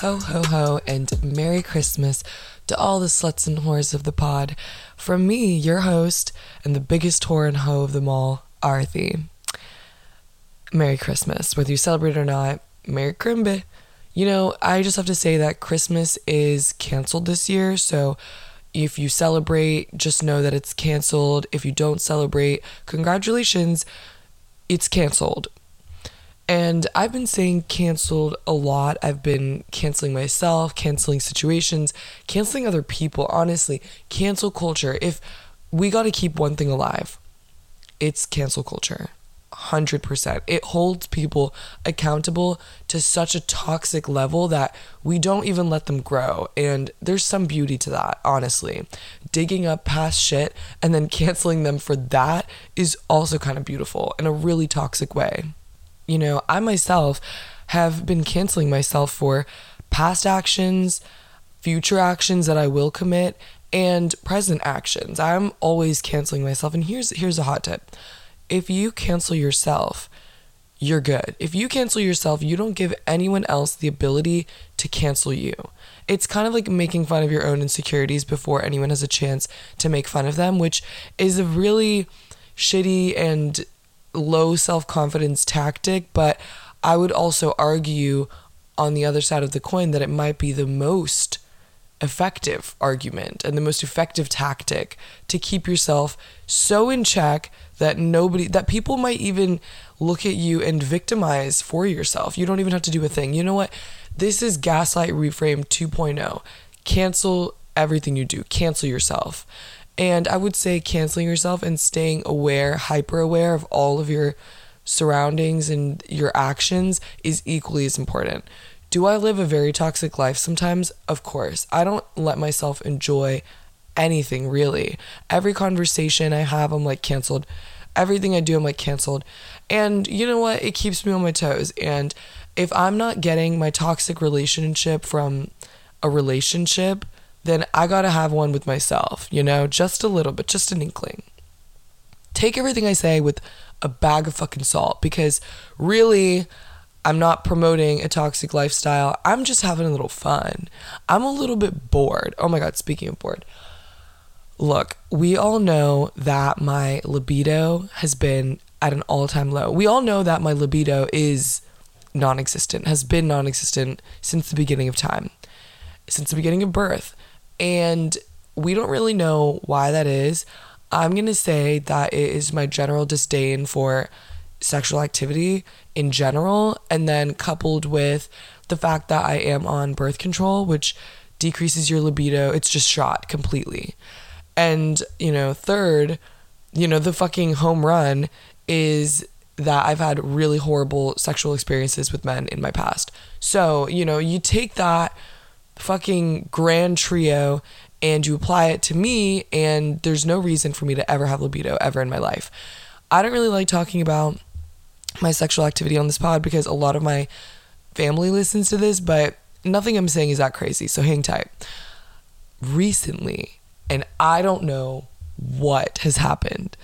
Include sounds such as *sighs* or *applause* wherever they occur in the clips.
Ho, ho, ho, and Merry Christmas to all the sluts and whores of the pod. From me, your host, and the biggest whore and hoe of them all, Arathi. Merry Christmas. Whether you celebrate or not, Merry Crimbe. You know, I just have to say that Christmas is canceled this year, so if you celebrate, just know that it's canceled. If you don't celebrate, congratulations, it's canceled. And I've been saying canceled a lot. I've been canceling myself, canceling situations, canceling other people. Honestly, cancel culture. If we got to keep one thing alive, it's cancel culture. 100%. It holds people accountable to such a toxic level that we don't even let them grow. And there's some beauty to that, honestly. Digging up past shit and then canceling them for that is also kind of beautiful in a really toxic way. You know, I myself have been canceling myself for past actions, future actions that I will commit, and present actions. I'm always canceling myself. And here's here's a hot tip. If you cancel yourself, you're good. If you cancel yourself, you don't give anyone else the ability to cancel you. It's kind of like making fun of your own insecurities before anyone has a chance to make fun of them, which is a really shitty and low self confidence tactic, but I would also argue on the other side of the coin that it might be the most effective argument and the most effective tactic to keep yourself so in check that nobody that people might even look at you and victimize for yourself. You don't even have to do a thing. You know what? This is gaslight reframe 2.0. Cancel everything you do. Cancel yourself. And I would say canceling yourself and staying aware, hyper aware of all of your surroundings and your actions is equally as important. Do I live a very toxic life sometimes? Of course. I don't let myself enjoy anything really. Every conversation I have, I'm like canceled. Everything I do, I'm like canceled. And you know what? It keeps me on my toes. And if I'm not getting my toxic relationship from a relationship, then I gotta have one with myself, you know, just a little bit, just an inkling. Take everything I say with a bag of fucking salt because really, I'm not promoting a toxic lifestyle. I'm just having a little fun. I'm a little bit bored. Oh my God, speaking of bored. Look, we all know that my libido has been at an all time low. We all know that my libido is non existent, has been non existent since the beginning of time, since the beginning of birth. And we don't really know why that is. I'm going to say that it is my general disdain for sexual activity in general, and then coupled with the fact that I am on birth control, which decreases your libido. It's just shot completely. And, you know, third, you know, the fucking home run is that I've had really horrible sexual experiences with men in my past. So, you know, you take that fucking grand trio and you apply it to me, and there's no reason for me to ever have libido ever in my life. I don't really like talking about my sexual activity on this pod because a lot of my family listens to this, but nothing I'm saying is that crazy, so hang tight. Recently, and I don't know what has happened.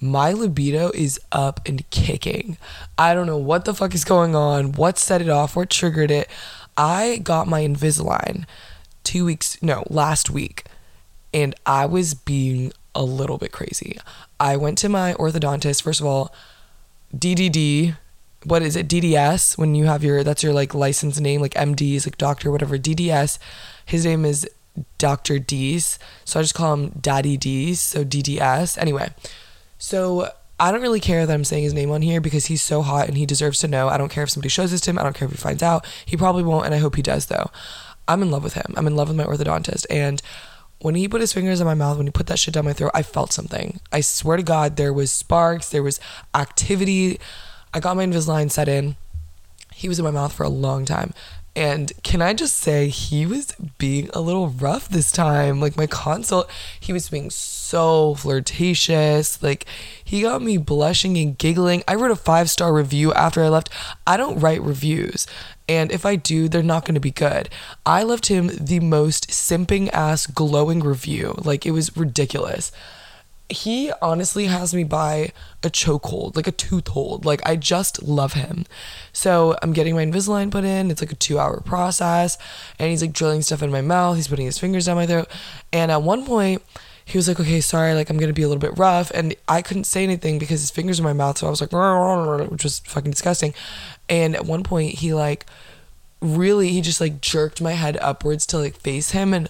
My libido is up and kicking. I don't know what the fuck is going on, what set it off, what triggered it. I got my Invisalign two weeks, no, last week, and I was being a little bit crazy. I went to my orthodontist, first of all, DDD, what is it, DDS, when you have your, that's your like license name, like MD is like doctor, whatever, DDS. His name is Dr. D's, so I just call him Daddy D's, so DDS. Anyway, so I don't really care that I'm saying his name on here because he's so hot and he deserves to know. I don't care if somebody shows this to him. I don't care if he finds out. He probably won't, and I hope he does, though. I'm in love with him. I'm in love with my orthodontist. And when he put his fingers in my mouth, when he put that shit down my throat, I felt something. I swear to God, there was sparks, there was activity. I got my Invisalign set in. He was in my mouth for a long time. And can I just say, he was being a little rough this time. Like, my consult, he was being so flirtatious. Like, he got me blushing and giggling. I wrote a five star review after I left. I don't write reviews. And if I do, they're not going to be good. I left him the most simping ass glowing review. Like, it was ridiculous. He honestly has me by a chokehold, like a tooth hold. Like I just love him. So I'm getting my Invisalign put in. It's like a two hour process. And he's like drilling stuff in my mouth. He's putting his fingers down my throat. And at one point, he was like, okay, sorry, like I'm gonna be a little bit rough. And I couldn't say anything because his fingers in my mouth. So I was like, which was fucking disgusting. And at one point, he like really, he just like jerked my head upwards to like face him. And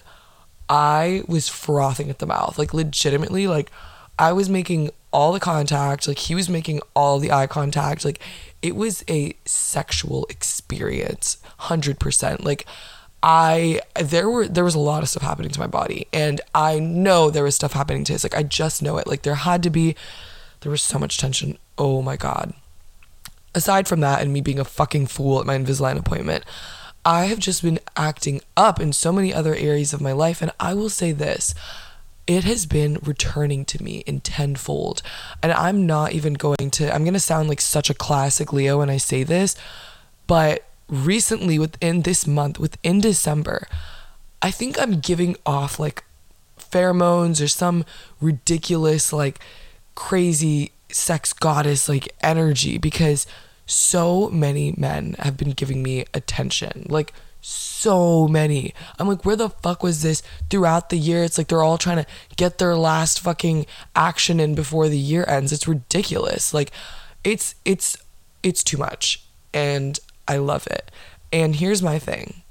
I was frothing at the mouth. Like legitimately, like I was making all the contact, like he was making all the eye contact. Like it was a sexual experience, 100%. Like I there were there was a lot of stuff happening to my body and I know there was stuff happening to his. Like I just know it. Like there had to be there was so much tension. Oh my god. Aside from that and me being a fucking fool at my Invisalign appointment, I have just been acting up in so many other areas of my life. And I will say this it has been returning to me in tenfold. And I'm not even going to, I'm going to sound like such a classic Leo when I say this, but recently, within this month, within December, I think I'm giving off like pheromones or some ridiculous, like crazy sex goddess like energy because so many men have been giving me attention. Like, so many. I'm like, where the fuck was this throughout the year? It's like they're all trying to get their last fucking action in before the year ends. It's ridiculous. Like, it's, it's, it's too much. And I love it. And here's my thing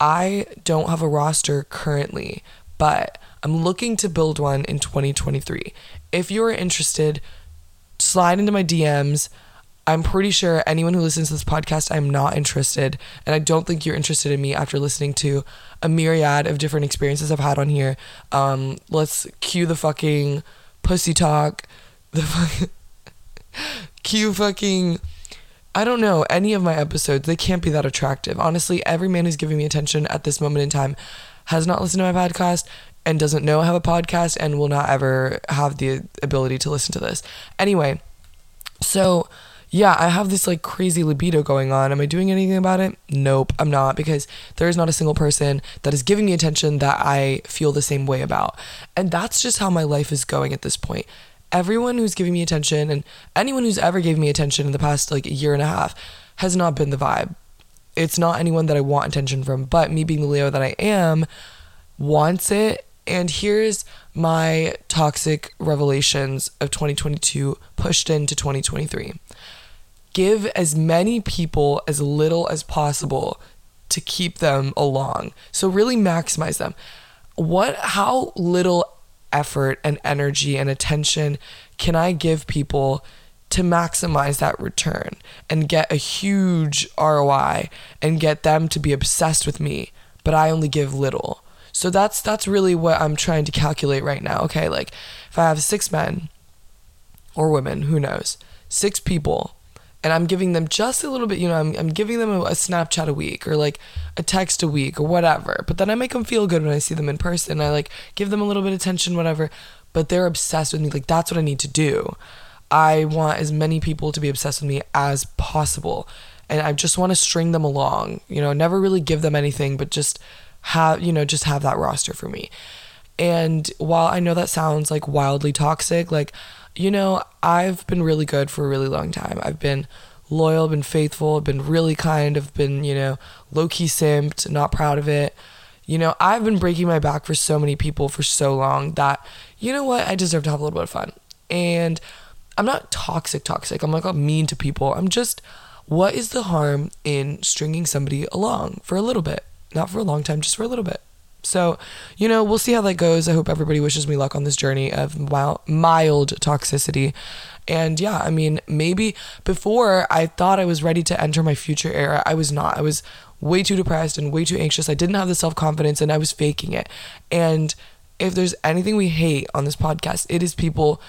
I don't have a roster currently, but I'm looking to build one in 2023. If you're interested, slide into my DMs. I'm pretty sure anyone who listens to this podcast, I'm not interested. And I don't think you're interested in me after listening to a myriad of different experiences I've had on here. Um, let's cue the fucking pussy talk. The fucking. *laughs* cue fucking. I don't know, any of my episodes, they can't be that attractive. Honestly, every man who's giving me attention at this moment in time has not listened to my podcast and doesn't know I have a podcast and will not ever have the ability to listen to this. Anyway, so yeah, I have this like crazy libido going on. Am I doing anything about it? Nope, I'm not because there is not a single person that is giving me attention that I feel the same way about. And that's just how my life is going at this point. Everyone who's giving me attention and anyone who's ever gave me attention in the past like a year and a half has not been the vibe. It's not anyone that I want attention from, but me being the Leo that I am wants it. And here's my toxic revelations of 2022 pushed into 2023 give as many people as little as possible to keep them along. So really maximize them. What how little effort and energy and attention can I give people to maximize that return and get a huge ROI and get them to be obsessed with me, but I only give little. So that's that's really what I'm trying to calculate right now. Okay, like if I have 6 men or women, who knows, 6 people and I'm giving them just a little bit, you know, I'm, I'm giving them a, a, Snapchat a week or like a text a week or whatever. But then I make them feel good when I see them in person. I like give them a little bit of attention, whatever. But they're obsessed with me. Like, that's what I need to do. I want as many people to be obsessed with me as possible. And I just want to string them along, you know, never really give them anything, but just have, you know, just have that roster for me. And while I know that sounds like wildly toxic, like, you know, I've been really good for a really long time. I've been loyal, been faithful, been really kind, I've been, you know, low key simped, not proud of it. You know, I've been breaking my back for so many people for so long that, you know what, I deserve to have a little bit of fun. And I'm not toxic, toxic. I'm not mean to people. I'm just, what is the harm in stringing somebody along for a little bit? Not for a long time, just for a little bit. So, you know, we'll see how that goes. I hope everybody wishes me luck on this journey of mild, toxicity. And yeah, I mean, maybe before I thought I was ready to enter my future era, I was not. I was way too depressed and way too anxious. I didn't have the self confidence and I was faking it. And if there's anything we hate on this podcast, it is people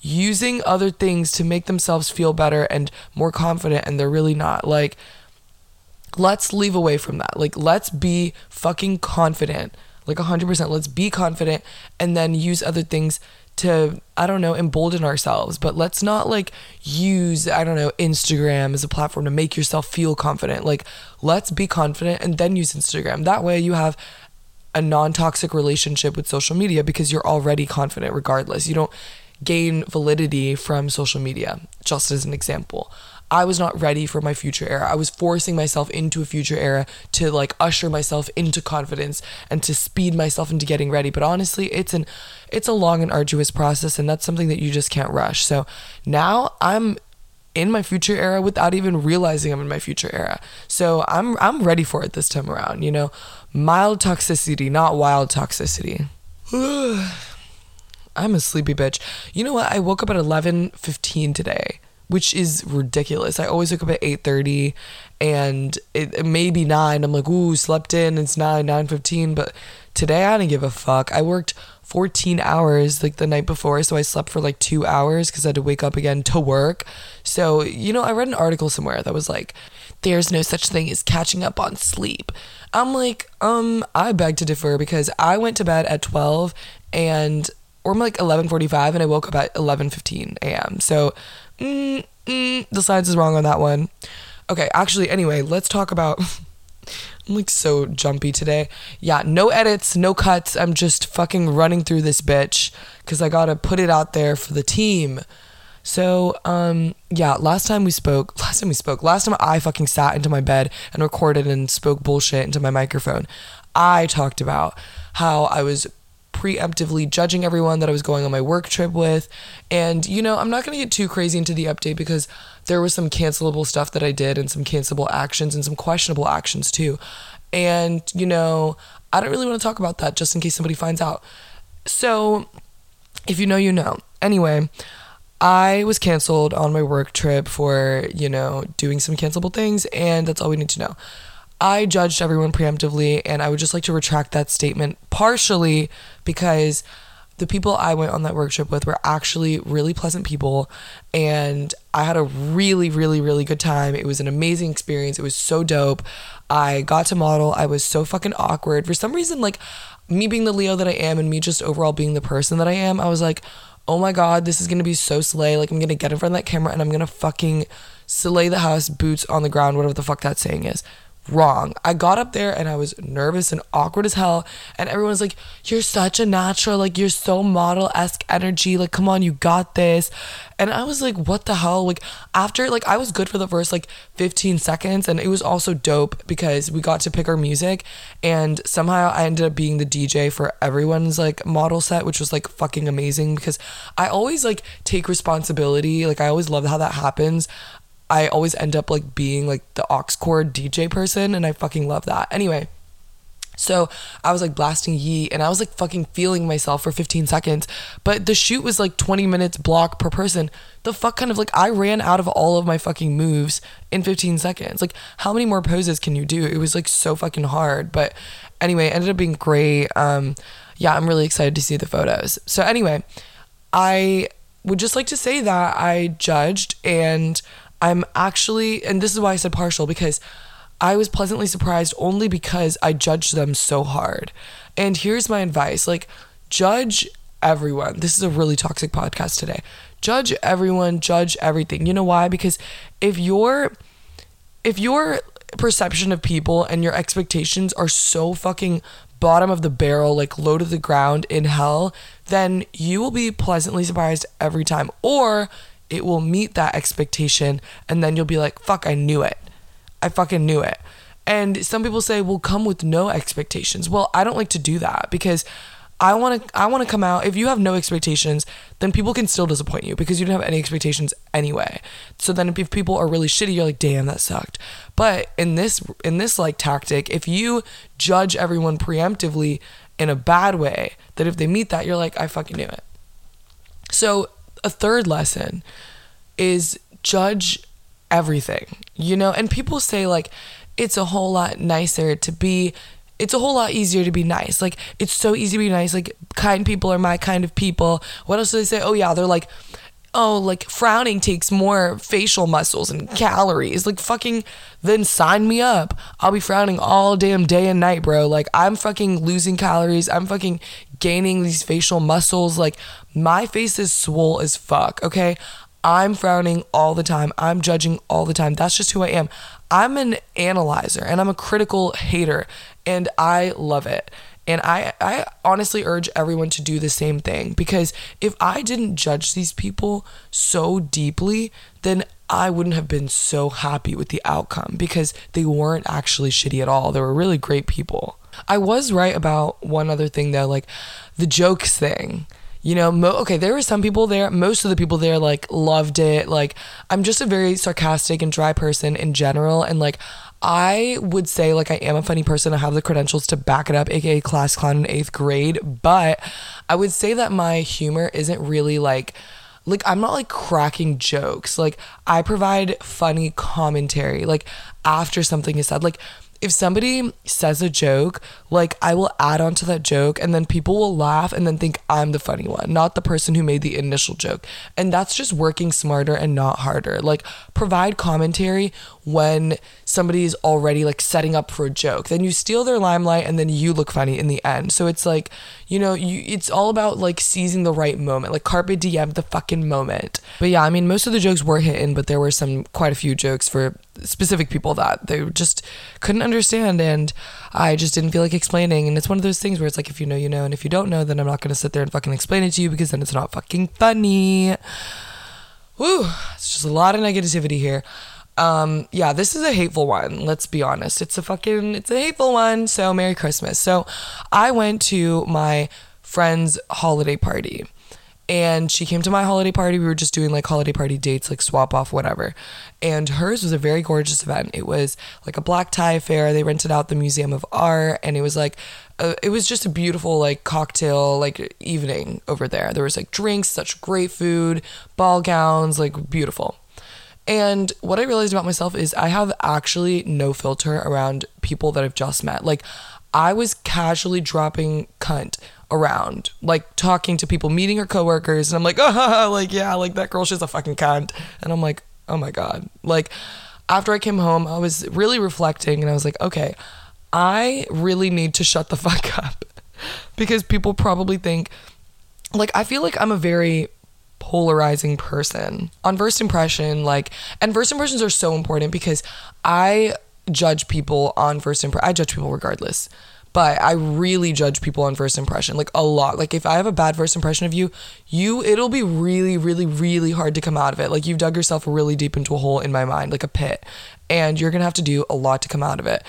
using other things to make themselves feel better and more confident, and they're really not. Like, let's leave away from that. Like, let's be fucking confident. Like 100%. Let's be confident and then use other things to, I don't know, embolden ourselves. But let's not like use, I don't know, Instagram as a platform to make yourself feel confident. Like, let's be confident and then use Instagram. That way you have a non-toxic relationship with social media because you're already confident regardless. You don't gain validity from social media, just as an example. I was not ready for my future era. I was forcing myself into a future era to like usher myself into confidence and to speed myself into getting ready. But honestly, it's an it's a long and arduous process and that's something that you just can't rush. So now I'm in my future era without even realizing I'm in my future era. So I'm I'm ready for it this time around, you know. Mild toxicity, not wild toxicity. *sighs* I'm a sleepy bitch. You know what? I woke up at 11:15 today, which is ridiculous. I always wake up at 8:30 and it, it may be 9. I'm like, "Ooh, slept in. It's 9, 9:15." But today I didn't give a fuck. I worked 14 hours like the night before, so I slept for like 2 hours cuz I had to wake up again to work. So, you know, I read an article somewhere that was like there's no such thing as catching up on sleep. I'm like, um, I beg to differ because I went to bed at 12 and or I'm like 11:45 and I woke up at 11:15 a.m. So, mm, mm, the science is wrong on that one. Okay, actually, anyway, let's talk about. *laughs* I'm like so jumpy today. Yeah, no edits, no cuts. I'm just fucking running through this bitch because I gotta put it out there for the team. So, um, yeah, last time we spoke, *laughs* last time we spoke, last time I fucking sat into my bed and recorded and spoke bullshit into my microphone, I talked about how I was preemptively judging everyone that I was going on my work trip with. And, you know, I'm not going to get too crazy into the update because there was some cancelable stuff that I did and some cancelable actions and some questionable actions too. And, you know, I don't really want to talk about that just in case somebody finds out. So, if you know, you know. Anyway, I was canceled on my work trip for, you know, doing some cancelable things, and that's all we need to know. I judged everyone preemptively, and I would just like to retract that statement partially because the people I went on that work trip with were actually really pleasant people, and I had a really, really, really good time. It was an amazing experience. It was so dope. I got to model. I was so fucking awkward. For some reason, like me being the Leo that I am, and me just overall being the person that I am, I was like, oh my god, this is gonna be so slay. Like I'm gonna get in front of that camera and I'm gonna fucking slay the house, boots on the ground, whatever the fuck that saying is wrong. I got up there and I was nervous and awkward as hell. And everyone's like, You're such a natural. Like, you're so model esque energy. Like, come on, you got this. And I was like, What the hell? Like, after, like, I was good for the first like 15 seconds. And it was also dope because we got to pick our music. And somehow I ended up being the DJ for everyone's like model set, which was like fucking amazing because I always like take responsibility. Like, I always love how that happens. I always end up like being like the aux cord DJ person, and I fucking love that. Anyway, so I was like blasting Yeat and I was like fucking feeling myself for 15 seconds. But the shoot was like 20 minutes block per person. The fuck kind of like I ran out of all of my fucking moves in 15 seconds. Like how many more poses can you do? It was like so fucking hard. But anyway, ended up being great. Um yeah, I'm really excited to see the photos. So anyway, I would just like to say that I judged and I'm actually, and this is why I said partial, because I was pleasantly surprised only because I judged them so hard. And here's my advice like, judge everyone. This is a really toxic podcast today. Judge everyone, judge everything. You know why? Because if your if your perception of people and your expectations are so fucking bottom of the barrel, like low to the ground in hell, then you will be pleasantly surprised every time. Or it will meet that expectation and then you'll be like fuck i knew it. I fucking knew it. And some people say well come with no expectations. Well i don't like to do that because i want to i want to come out. If you have no expectations then people can still disappoint you because you don't have any expectations anyway. So then if people are really shitty you're like damn that sucked. But in this in this like tactic if you judge everyone preemptively in a bad way that if they meet that you're like i fucking knew it. So a third lesson is judge everything, you know? And people say, like, it's a whole lot nicer to be it's a whole lot easier to be nice. Like it's so easy to be nice. Like kind people are my kind of people. What else do they say? Oh yeah, they're like oh, like frowning takes more facial muscles and calories. Like fucking then sign me up. I'll be frowning all damn day and night, bro. Like I'm fucking losing calories. I'm fucking gaining these facial muscles. Like my face is swole as fuck, okay? I'm frowning all the time. I'm judging all the time. That's just who I am. I'm an analyzer and I'm a critical hater and I love it. And I, I honestly urge everyone to do the same thing because if I didn't judge these people so deeply, then I wouldn't have been so happy with the outcome because they weren't actually shitty at all. They were really great people. I was right about one other thing though, like the jokes thing you know mo- okay there were some people there most of the people there like loved it like i'm just a very sarcastic and dry person in general and like i would say like i am a funny person i have the credentials to back it up aka class clown in eighth grade but i would say that my humor isn't really like like I'm not like cracking jokes. Like I provide funny commentary like after something is said. Like if somebody says a joke, like I will add on to that joke and then people will laugh and then think I'm the funny one, not the person who made the initial joke. And that's just working smarter and not harder. Like provide commentary when somebody is already like setting up for a joke. Then you steal their limelight and then you look funny in the end. So it's like, you know, you it's all about like seizing the right moment. Like carpe diem the fucking moment. But yeah, I mean most of the jokes were hitting, but there were some quite a few jokes for specific people that they just couldn't understand and I just didn't feel like explaining and it's one of those things where it's like if you know you know and if you don't know then I'm not to sit there and fucking explain it to you because then it's not fucking funny. Woo, it's just a lot of negativity here. Um, yeah, this is a hateful one. Let's be honest. It's a fucking, it's a hateful one. So, Merry Christmas. So, I went to my friend's holiday party and she came to my holiday party. We were just doing like holiday party dates, like swap off, whatever. And hers was a very gorgeous event. It was like a black tie affair. They rented out the Museum of Art, and it was like, a, it was just a beautiful like cocktail like evening over there. There was like drinks, such great food, ball gowns, like beautiful. And what I realized about myself is I have actually no filter around people that I've just met. Like, I was casually dropping cunt around, like talking to people, meeting her coworkers, and I'm like, oh, *laughs* like, yeah, like that girl, she's a fucking cunt. And I'm like, oh my God. Like, after I came home, I was really reflecting and I was like, okay, I really need to shut the *laughs* fuck up *laughs* because people probably think, like, I feel like I'm a very polarizing person. On first impression, like, and first impressions are so important because I judge people on first impression. I judge people regardless, but I really judge people on first impression, like a lot. Like if I have a bad first impression of you, you it'll be really, really, really hard to come out of it. Like you've dug yourself really deep into a hole in my mind, like a pit, and you're gonna have to do a lot to come out of it.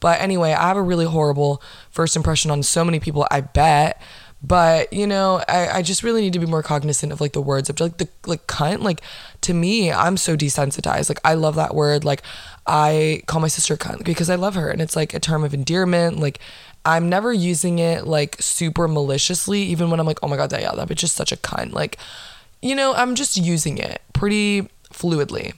But anyway, I have a really horrible first impression on so many people. I bet but you know I, I just really need to be more cognizant of like the words of like the like cunt. Like to me i'm so desensitized. Like i love that word. Like i call my sister cunt because i love her. And it's like a term of endearment. Like i'm never using it like super maliciously even when i'm like oh my god that yeah that bitch just such a cunt. Like you know i'm just using it pretty fluidly.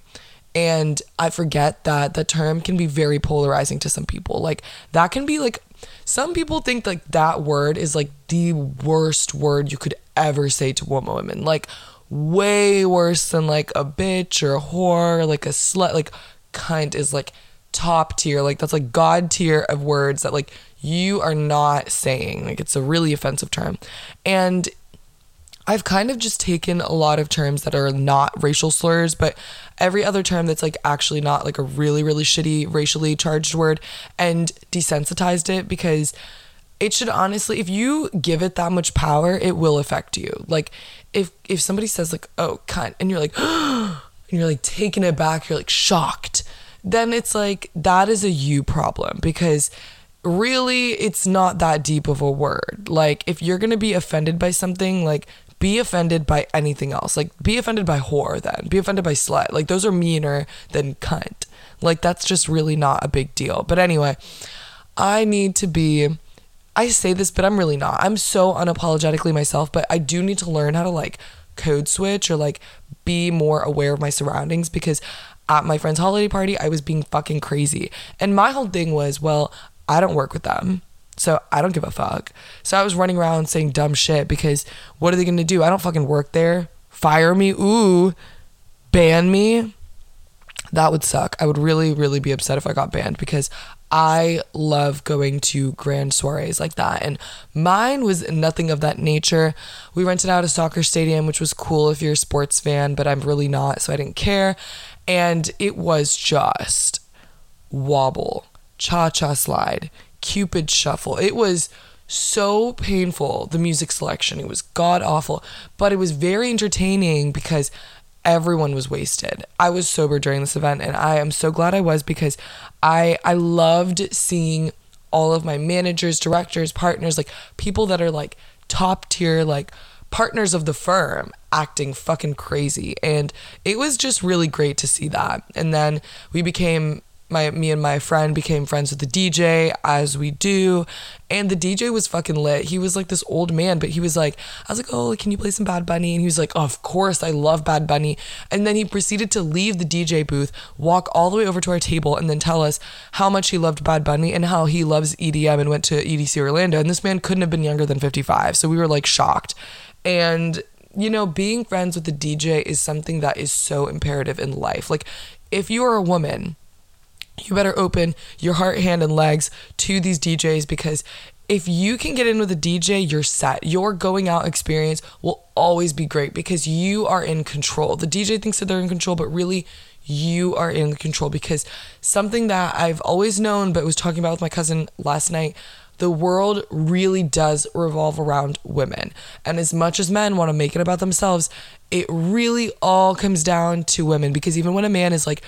And i forget that the term can be very polarizing to some people. Like that can be like some people think like that word is like the worst word you could ever say to woman. Like way worse than like a bitch or a whore, like a slut. Like cunt is like top tier. Like that's like god tier of words that like you are not saying. Like it's a really offensive term. And I've kind of just taken a lot of terms that are not racial slurs, but every other term that's like actually not like a really, really shitty racially charged word and desensitized it because it should honestly if you give it that much power, it will affect you. Like if if somebody says like, oh cunt, and you're like *gasps* and you're like taking it back, you're like shocked, then it's like that is a you problem because really it's not that deep of a word. Like if you're gonna be offended by something, like be offended by anything else. Like, be offended by whore then. Be offended by slut. Like, those are meaner than cunt. Like, that's just really not a big deal. But anyway, I need to be. I say this, but I'm really not. I'm so unapologetically myself, but I do need to learn how to like code switch or like be more aware of my surroundings because at my friend's holiday party, I was being fucking crazy. And my whole thing was, well, I don't work with them. So I don't give a fuck. So I was running around saying dumb shit because what are they gonna do? I don't fucking work there. Fire me? Ooh. Ban me? That would suck. I would really, really be upset if I got banned because I love going to grand soirees like that. And mine was nothing of that nature. We rented out a soccer stadium, which was cool if you're a sports fan, but I'm really not, so I didn't care. And it was just wobble, cha cha slide, Cupid Shuffle. It was so painful, the music selection. It was god awful, but it was very entertaining because everyone was wasted. I was sober during this event and I am so glad I was because I I loved seeing all of my managers, directors, partners, like people that are like top tier like partners of the firm acting fucking crazy and it was just really great to see that. And then we became my me and my friend became friends with the DJ as we do and the DJ was fucking lit. He was like this old man, but he was like I was like, "Oh, can you play some Bad Bunny?" And he was like, "Of course, I love Bad Bunny." And then he proceeded to leave the DJ booth, walk all the way over to our table and then tell us how much he loved Bad Bunny and how he loves EDM and went to EDC Orlando. And this man couldn't have been younger than 55. So we were like shocked. And you know, being friends with the DJ is something that is so imperative in life. Like if you are a woman, you better open your heart, hand, and legs to these DJs because if you can get in with a DJ, you're set. Your going out experience will always be great because you are in control. The DJ thinks that they're in control, but really, you are in control because something that I've always known but was talking about with my cousin last night the world really does revolve around women. And as much as men want to make it about themselves, it really all comes down to women because even when a man is like,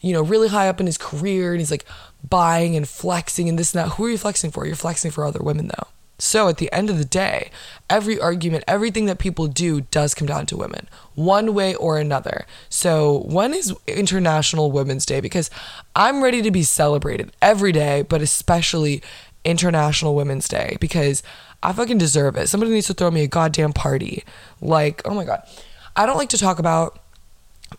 you know, really high up in his career and he's like buying and flexing and this and that. Who are you flexing for? You're flexing for other women though. So at the end of the day, every argument, everything that people do does come down to women, one way or another. So when is International Women's Day? Because I'm ready to be celebrated every day, but especially International Women's Day because I fucking deserve it. Somebody needs to throw me a goddamn party. Like, oh my God. I don't like to talk about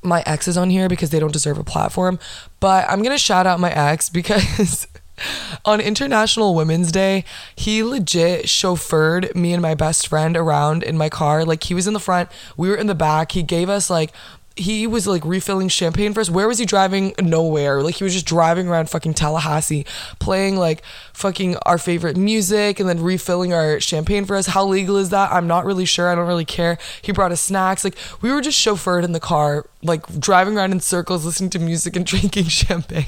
my exes on here because they don't deserve a platform. But I'm gonna shout out my ex because *laughs* on International Women's Day, he legit chauffeured me and my best friend around in my car. Like he was in the front, we were in the back. He gave us like he was like refilling champagne for us. Where was he driving? Nowhere. Like he was just driving around fucking Tallahassee, playing like fucking our favorite music and then refilling our champagne for us. How legal is that? I'm not really sure. I don't really care. He brought us snacks. Like we were just chauffeured in the car, like driving around in circles, listening to music and *laughs* drinking champagne.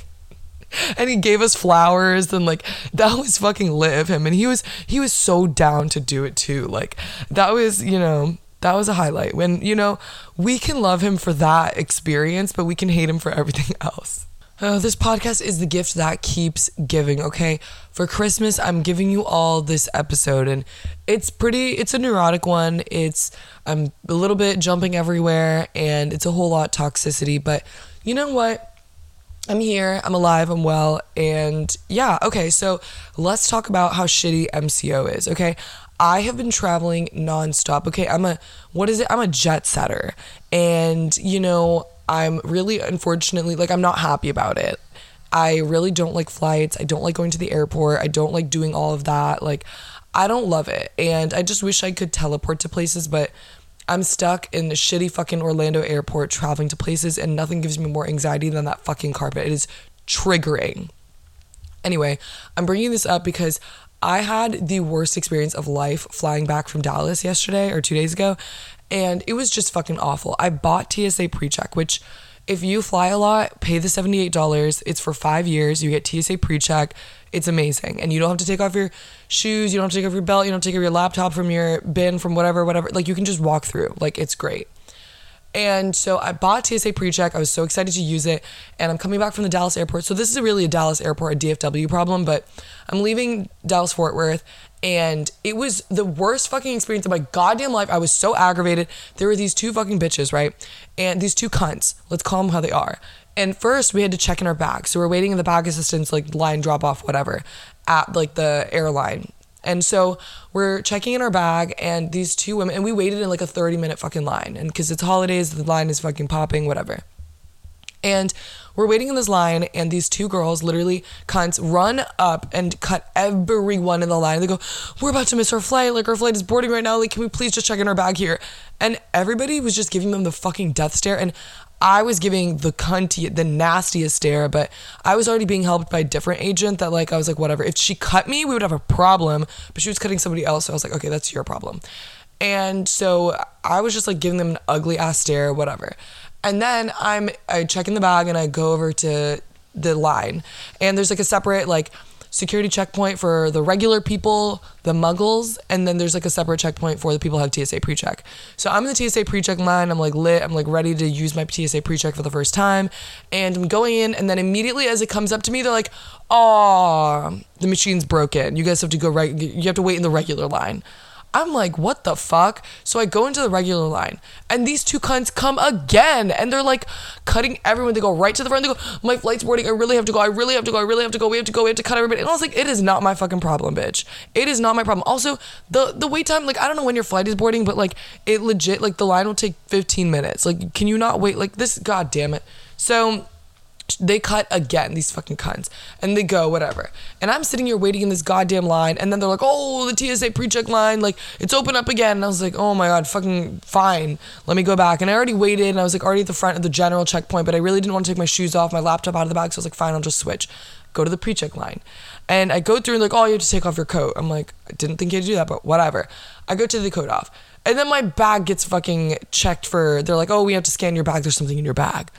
and he gave us flowers and like that was fucking lit of him and he was he was so down to do it too like that was you know that was a highlight when you know we can love him for that experience but we can hate him for everything *laughs* else Oh, this podcast is the gift that keeps giving, okay? For Christmas, I'm giving you all this episode and it's pretty it's a neurotic one. It's I'm a little bit jumping everywhere and it's a whole lot toxicity, but you know what? I'm here, I'm alive, I'm well, and yeah, okay, so let's talk about how shitty MCO is, okay? I have been traveling nonstop. Okay, I'm a what is it? I'm a jet setter. And you know, I'm really unfortunately like I'm not happy about it. I really don't like flights. I don't like going to the airport. I don't like doing all of that. Like I don't love it. And I just wish I could teleport to places, but I'm stuck in the shitty fucking Orlando airport traveling to places and nothing gives me more anxiety than that fucking carpet. It is triggering. Anyway, I'm bringing this up because I had the worst experience of life flying back from Dallas yesterday or two days ago, and it was just fucking awful. I bought TSA pre check, which if you fly a lot, pay the $78. It's for five years. You get TSA pre check. It's amazing. And you don't have to take off your shoes. You don't have to take off your belt. You don't take off your laptop from your bin, from whatever, whatever. Like you can just walk through. Like it's great. And so I bought TSA PreCheck. I was so excited to use it. And I'm coming back from the Dallas airport. So this is really a Dallas airport, a DFW problem, but I'm leaving Dallas Fort Worth. And it was the worst fucking experience of my goddamn life. I was so aggravated. There were these two fucking bitches, right? And these two cunts. Let's call them how they are. And first, we had to check in our bags. So we're waiting in the bag assistance, like line drop off, whatever, at like the airline and so we're checking in our bag, and these two women, and we waited in like a 30 minute fucking line. And because it's holidays, the line is fucking popping, whatever. And we're waiting in this line, and these two girls, literally cunts, run up and cut everyone in the line. They go, We're about to miss our flight. Like, our flight is boarding right now. Like, can we please just check in our bag here? And everybody was just giving them the fucking death stare. And I was giving the cunty, the nastiest stare, but I was already being helped by a different agent that like I was like, whatever. If she cut me, we would have a problem. But she was cutting somebody else, so I was like, okay, that's your problem. And so I was just like giving them an ugly ass stare, whatever. And then I'm I check in the bag and I go over to the line, and there's like a separate like security checkpoint for the regular people, the muggles, and then there's like a separate checkpoint for the people who have TSA pre-check. So I'm in the TSA pre-check line. I'm like lit. I'm like ready to use my TSA pre-check for the first time, and I'm going in, and then immediately as it comes up to me, they're like, "Oh, the machine's broken. You guys have to go right. You have to wait in the regular line." I'm like, what the fuck? So I go into the regular line, and these two cunts come again, and they're like cutting everyone. They go right to the front. They go, my flight's boarding. I really have to go. I really have to go. I really have to go. We have to go. We have to cut everybody. And I was like, it is not my fucking problem, bitch. It is not my problem. Also, the the wait time, like I don't know when your flight is boarding, but like it legit, like the line will take 15 minutes. Like, can you not wait? Like this, god damn it. So they cut again, these fucking cunts. And they go, whatever. And I'm sitting here waiting in this goddamn line. And then they're like, oh, the TSA pre check line, like, it's open up again. And I was like, oh my God, fucking fine. Let me go back. And I already waited and I was like already at the front of the general checkpoint, but I really didn't want to take my shoes off, my laptop out of the bag. So I was like, fine, I'll just switch. Go to the pre check line. And I go through and like, oh, you have to take off your coat. I'm like, I didn't think you had to do that, but whatever. I go to the coat off. And then my bag gets fucking checked for, they're like, oh, we have to scan your bag. There's something in your bag.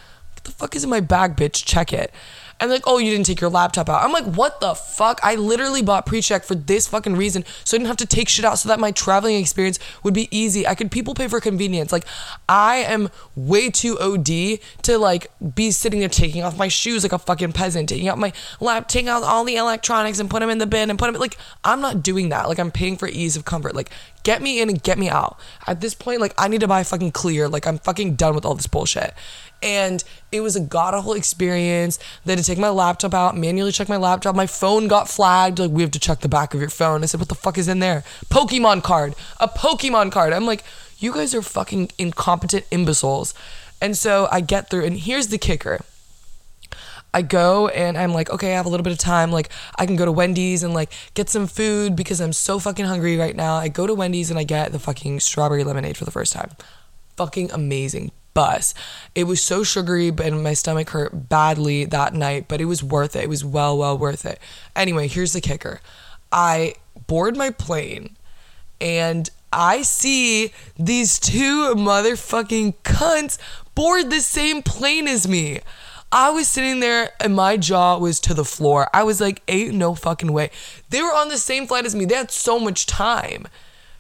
What the fuck is in my bag, bitch? Check it. And like, oh, you didn't take your laptop out. I'm like, what the fuck? I literally bought pre-check for this fucking reason, so I didn't have to take shit out, so that my traveling experience would be easy. I could people pay for convenience. Like, I am way too OD to like be sitting there taking off my shoes like a fucking peasant, taking out my lap, taking out all the electronics and put them in the bin and put them like I'm not doing that. Like I'm paying for ease of comfort. Like get me in and get me out. At this point, like I need to buy fucking clear. Like I'm fucking done with all this bullshit and it was a god awful experience. They had to take my laptop out, manually check my laptop. My phone got flagged. Like, we have to check the back of your phone. I said, what the fuck is in there? Pokemon card. A Pokemon card. I'm like, you guys are fucking incompetent imbeciles. And so I get through, and here's the kicker. I go and I'm like, okay, I have a little bit of time. Like, I can go to Wendy's and like get some food because I'm so fucking hungry right now. I go to Wendy's and I get the fucking strawberry lemonade for the first time. Fucking amazing bus. It was so sugary and my stomach hurt badly that night, but it was worth it. It was well, well worth it. Anyway, here's the kicker I board my plane and I see these two motherfucking cunts board the same plane as me. I was sitting there and my jaw was to the floor. I was like, ain't no fucking way. They were on the same flight as me. They had so much time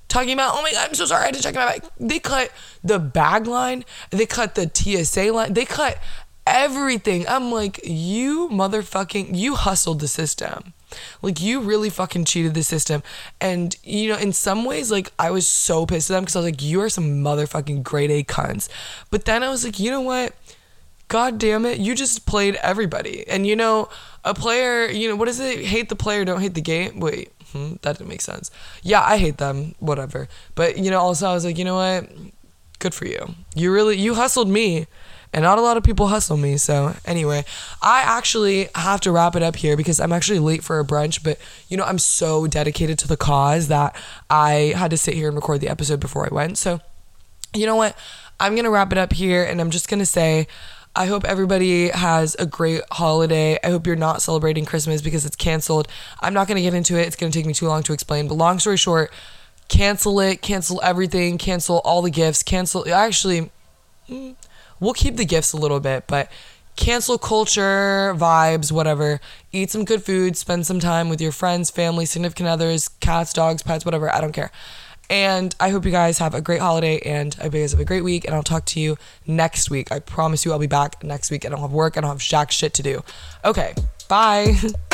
talking about, oh my God, I'm so sorry, I had to check my bag. They cut the bag line, they cut the TSA line, they cut everything. I'm like, you motherfucking, you hustled the system. Like, you really fucking cheated the system. And, you know, in some ways, like, I was so pissed at them because I was like, you are some motherfucking grade A cunts. But then I was like, you know what? God damn it, you just played everybody. And, you know, a player, you know, what is it? Hate the player, don't hate the game. Wait hmm, that didn't make sense. Yeah, I hate them, whatever. But, you know, also I was like, you know what? Good for you. You really, you hustled me. And not a lot of people hustle me. So, anyway, I actually have to wrap it up here because I'm actually late for a brunch. But, you know, I'm so dedicated to the cause that I had to sit here and record the episode before I went. So, you know what? I'm going to wrap it up here and I'm just going to say, I hope everybody has a great holiday. I hope you're not celebrating Christmas because it's canceled. I'm not going to get into it. It's going to take me too long to explain. But long story short, cancel it, cancel everything, cancel all the gifts, cancel. Actually, mm, we'll keep the gifts a little bit, but cancel culture, vibes, whatever. Eat some good food, spend some time with your friends, family, significant others, cats, dogs, pets, whatever. I don't care. And I hope you guys have a great holiday and I hope you guys have a great week. And I'll talk to you next week. I promise you I'll be back next week. I don't have work. I don't have jack shit to do. Okay, bye. *laughs*